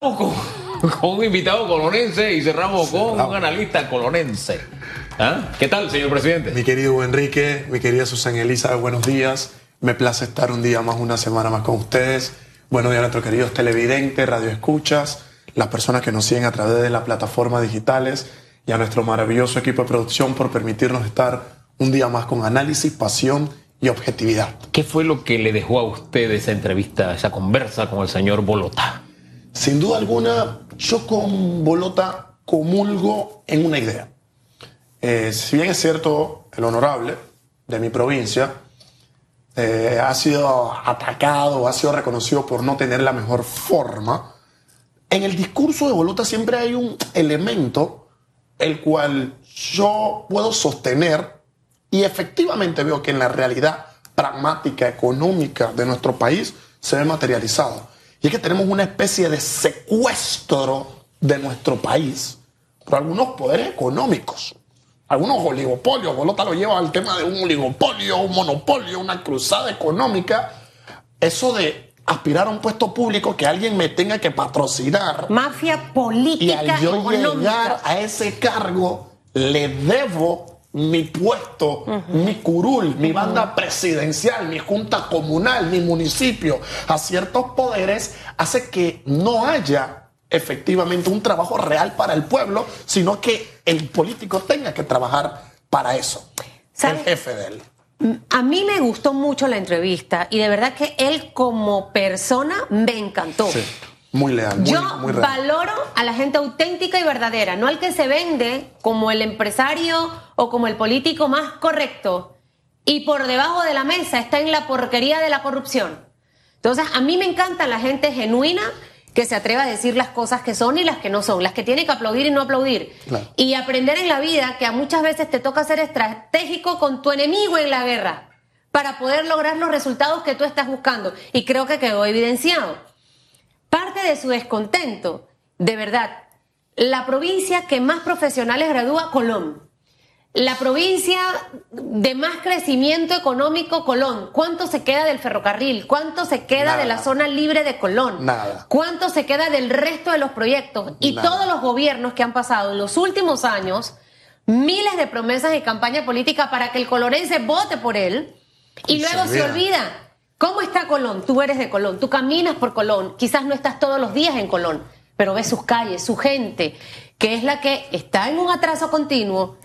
con, con un invitado colonense y cerramos con un analista colonense. ¿Ah? ¿Qué tal, señor presidente? Mi querido Enrique, mi querida Susan Elisa, buenos días. Me place estar un día más, una semana más con ustedes. Buenos días a nuestros queridos televidentes, radioescuchas, las personas que nos siguen a través de las plataformas digitales y a nuestro maravilloso equipo de producción por permitirnos estar un día más con análisis, pasión y objetividad. ¿Qué fue lo que le dejó a usted esa entrevista, esa conversa con el señor Bolota? Sin duda alguna, yo con Bolota comulgo en una idea. Eh, si bien es cierto, el honorable de mi provincia eh, ha sido atacado, ha sido reconocido por no tener la mejor forma, en el discurso de Bolota siempre hay un elemento el cual yo puedo sostener y efectivamente veo que en la realidad pragmática, económica de nuestro país se ve materializado. Y es que tenemos una especie de secuestro de nuestro país por algunos poderes económicos, algunos oligopolios. Bolota lo lleva al tema de un oligopolio, un monopolio, una cruzada económica. Eso de aspirar a un puesto público que alguien me tenga que patrocinar. Mafia política. Y al yo económica. llegar a ese cargo, le debo mi puesto, mi curul, mi banda presidencial, mi junta comunal, mi municipio a ciertos poderes, hace que no haya efectivamente un trabajo real para el pueblo, sino que el político tenga que trabajar para eso. El jefe de él. A mí me gustó mucho la entrevista y de verdad que él como persona me encantó. Sí, muy leal, muy, Yo muy valoro a la gente auténtica y verdadera, no al que se vende como el empresario o como el político más correcto y por debajo de la mesa está en la porquería de la corrupción. Entonces, a mí me encanta la gente genuina que se atreva a decir las cosas que son y las que no son, las que tiene que aplaudir y no aplaudir. Claro. Y aprender en la vida que a muchas veces te toca ser estratégico con tu enemigo en la guerra para poder lograr los resultados que tú estás buscando. Y creo que quedó evidenciado. Parte de su descontento, de verdad, la provincia que más profesionales gradúa, Colón. La provincia de más crecimiento económico, Colón. ¿Cuánto se queda del ferrocarril? ¿Cuánto se queda Nada. de la zona libre de Colón? Nada. ¿Cuánto se queda del resto de los proyectos? Y Nada. todos los gobiernos que han pasado en los últimos años, miles de promesas y campaña política para que el colorense vote por él y, Y se luego se olvida. olvida. ¿Cómo está Colón? Tú eres de Colón, tú caminas por Colón, quizás no estás todos los días en Colón, pero ves sus calles, su gente, que es la que está en un atraso continuo,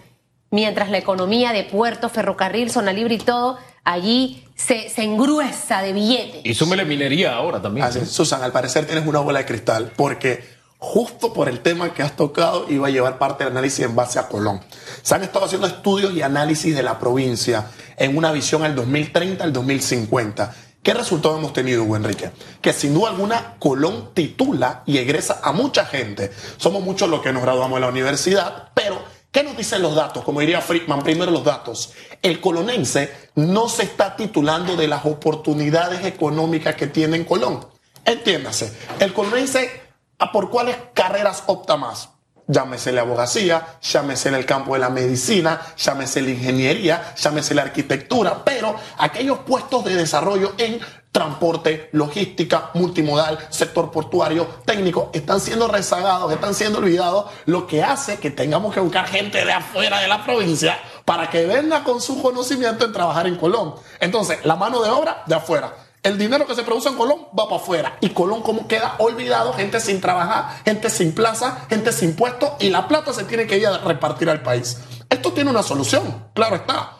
mientras la economía de puerto, ferrocarril, zona libre y todo, allí se, se engruesa de billetes. Y súmele minería ahora también. Así es. Susan, al parecer tienes una bola de cristal, porque justo por el tema que has tocado iba a llevar parte del análisis en base a Colón. Se han estado haciendo estudios y análisis de la provincia en una visión al 2030 al 2050. ¿Qué resultado hemos tenido, Hugo Enrique? Que sin duda alguna Colón titula y egresa a mucha gente. Somos muchos los que nos graduamos de la universidad, pero ¿qué nos dicen los datos? Como diría Friedman, primero los datos. El colonense no se está titulando de las oportunidades económicas que tiene en Colón. Entiéndase, el colonense ¿a por cuáles carreras opta más? Llámese la abogacía, llámese el campo de la medicina, llámese la ingeniería, llámese la arquitectura, pero aquellos puestos de desarrollo en transporte, logística, multimodal, sector portuario, técnico, están siendo rezagados, están siendo olvidados, lo que hace que tengamos que buscar gente de afuera de la provincia para que venga con su conocimiento en trabajar en Colón. Entonces, la mano de obra de afuera. El dinero que se produce en Colón va para afuera. Y Colón, como queda olvidado, gente sin trabajar, gente sin plaza, gente sin puesto, y la plata se tiene que ir a repartir al país. Esto tiene una solución, claro está.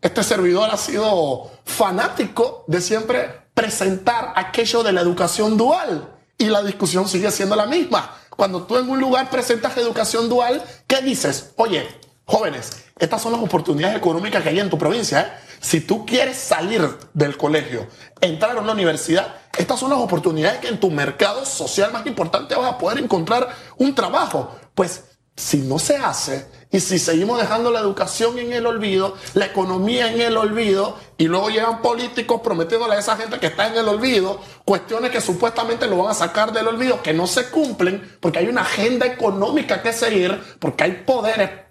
Este servidor ha sido fanático de siempre presentar aquello de la educación dual. Y la discusión sigue siendo la misma. Cuando tú en un lugar presentas educación dual, ¿qué dices? Oye, jóvenes, estas son las oportunidades económicas que hay en tu provincia. ¿eh? Si tú quieres salir del colegio, entrar a una universidad, estas son las oportunidades que en tu mercado social más importante vas a poder encontrar un trabajo. Pues si no se hace y si seguimos dejando la educación en el olvido, la economía en el olvido, y luego llegan políticos prometiéndole a esa gente que está en el olvido cuestiones que supuestamente lo van a sacar del olvido, que no se cumplen, porque hay una agenda económica que seguir, porque hay poderes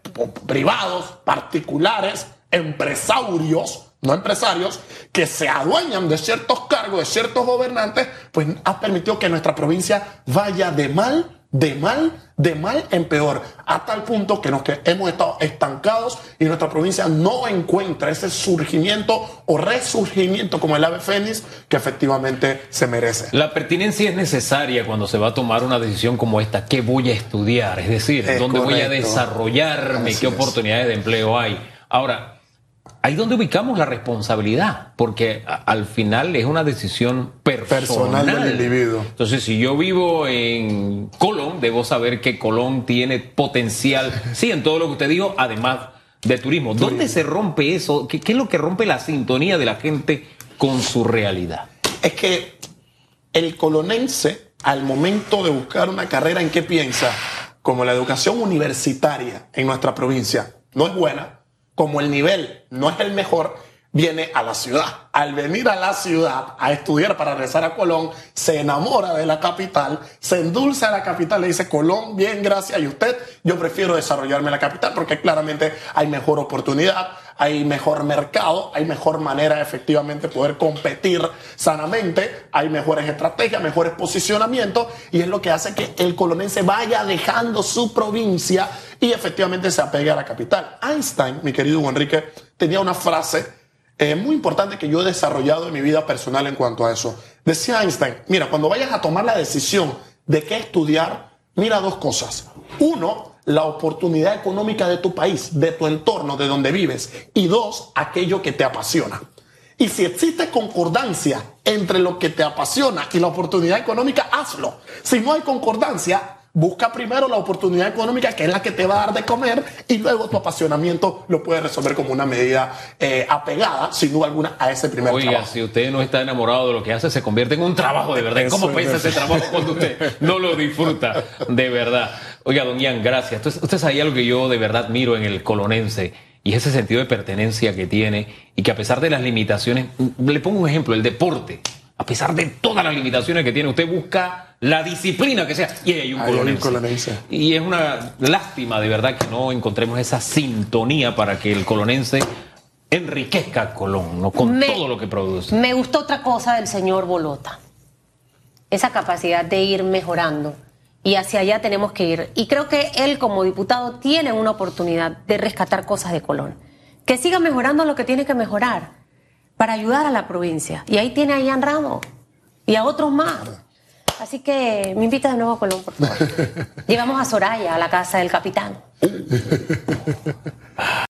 privados, particulares, empresarios no empresarios, que se adueñan de ciertos cargos, de ciertos gobernantes, pues ha permitido que nuestra provincia vaya de mal de mal, de mal en peor, a tal punto que, nos, que hemos estado estancados y nuestra provincia no encuentra ese surgimiento o resurgimiento como el ave fénix que efectivamente se merece. La pertinencia es necesaria cuando se va a tomar una decisión como esta. ¿Qué voy a estudiar? Es decir, ¿dónde voy a desarrollarme? ¿Qué oportunidades de empleo hay? Ahora, ahí donde ubicamos la responsabilidad, porque al final es una decisión personal, del individuo. Entonces, si yo vivo en Colón, debo saber que Colón tiene potencial, sí, en todo lo que usted dijo, además de turismo. ¿Dónde se rompe eso? ¿Qué, es lo que rompe la sintonía de la gente con su realidad? Es que el colonense, al momento de buscar una carrera, ¿en qué piensa? Como la educación universitaria en nuestra provincia no es buena, como el nivel no es el mejor, viene a la ciudad. Al venir a la ciudad a estudiar para regresar a Colón, se enamora de la capital, se endulza a la capital, le dice, Colón, bien, gracias. Y usted, yo prefiero desarrollarme en la capital porque claramente hay mejor oportunidad, hay mejor mercado, hay mejor manera de efectivamente poder competir sanamente, hay mejores estrategias, mejores posicionamientos y es lo que hace que el colonense vaya dejando su provincia y efectivamente se apegue a la capital. Einstein, mi querido Enrique, tenía una frase es muy importante que yo he desarrollado en mi vida personal en cuanto a eso. Decía Einstein, mira, cuando vayas a tomar la decisión de qué estudiar, mira dos cosas. Uno, la oportunidad económica de tu país, de tu entorno, de donde vives. Y dos, aquello que te apasiona. Y si existe concordancia entre lo que te apasiona y la oportunidad económica, hazlo. Si no hay concordancia, Busca primero la oportunidad económica, que es la que te va a dar de comer, y luego tu apasionamiento lo puedes resolver como una medida eh, apegada, sin duda alguna, a ese primer Oiga, trabajo. si usted no está enamorado de lo que hace, se convierte en un trabajo de verdad. ¿Cómo piensa ese trabajo cuando usted no lo disfruta de verdad? Oiga, don Ian, gracias. Entonces, usted sabía lo que yo de verdad miro en el colonense y ese sentido de pertenencia que tiene y que a pesar de las limitaciones, le pongo un ejemplo, el deporte a pesar de todas las limitaciones que tiene, usted busca la disciplina que sea. Y hay un colonense. Y es una lástima de verdad que no encontremos esa sintonía para que el colonense enriquezca a Colón, ¿no? con todo lo que produce. Me gustó otra cosa del señor Bolota. Esa capacidad de ir mejorando. Y hacia allá tenemos que ir. Y creo que él como diputado tiene una oportunidad de rescatar cosas de Colón. Que siga mejorando lo que tiene que mejorar para ayudar a la provincia. Y ahí tiene a Ian Ramos y a otros más. Así que me invita de nuevo a Colón, por favor. Llevamos a Soraya a la casa del capitán.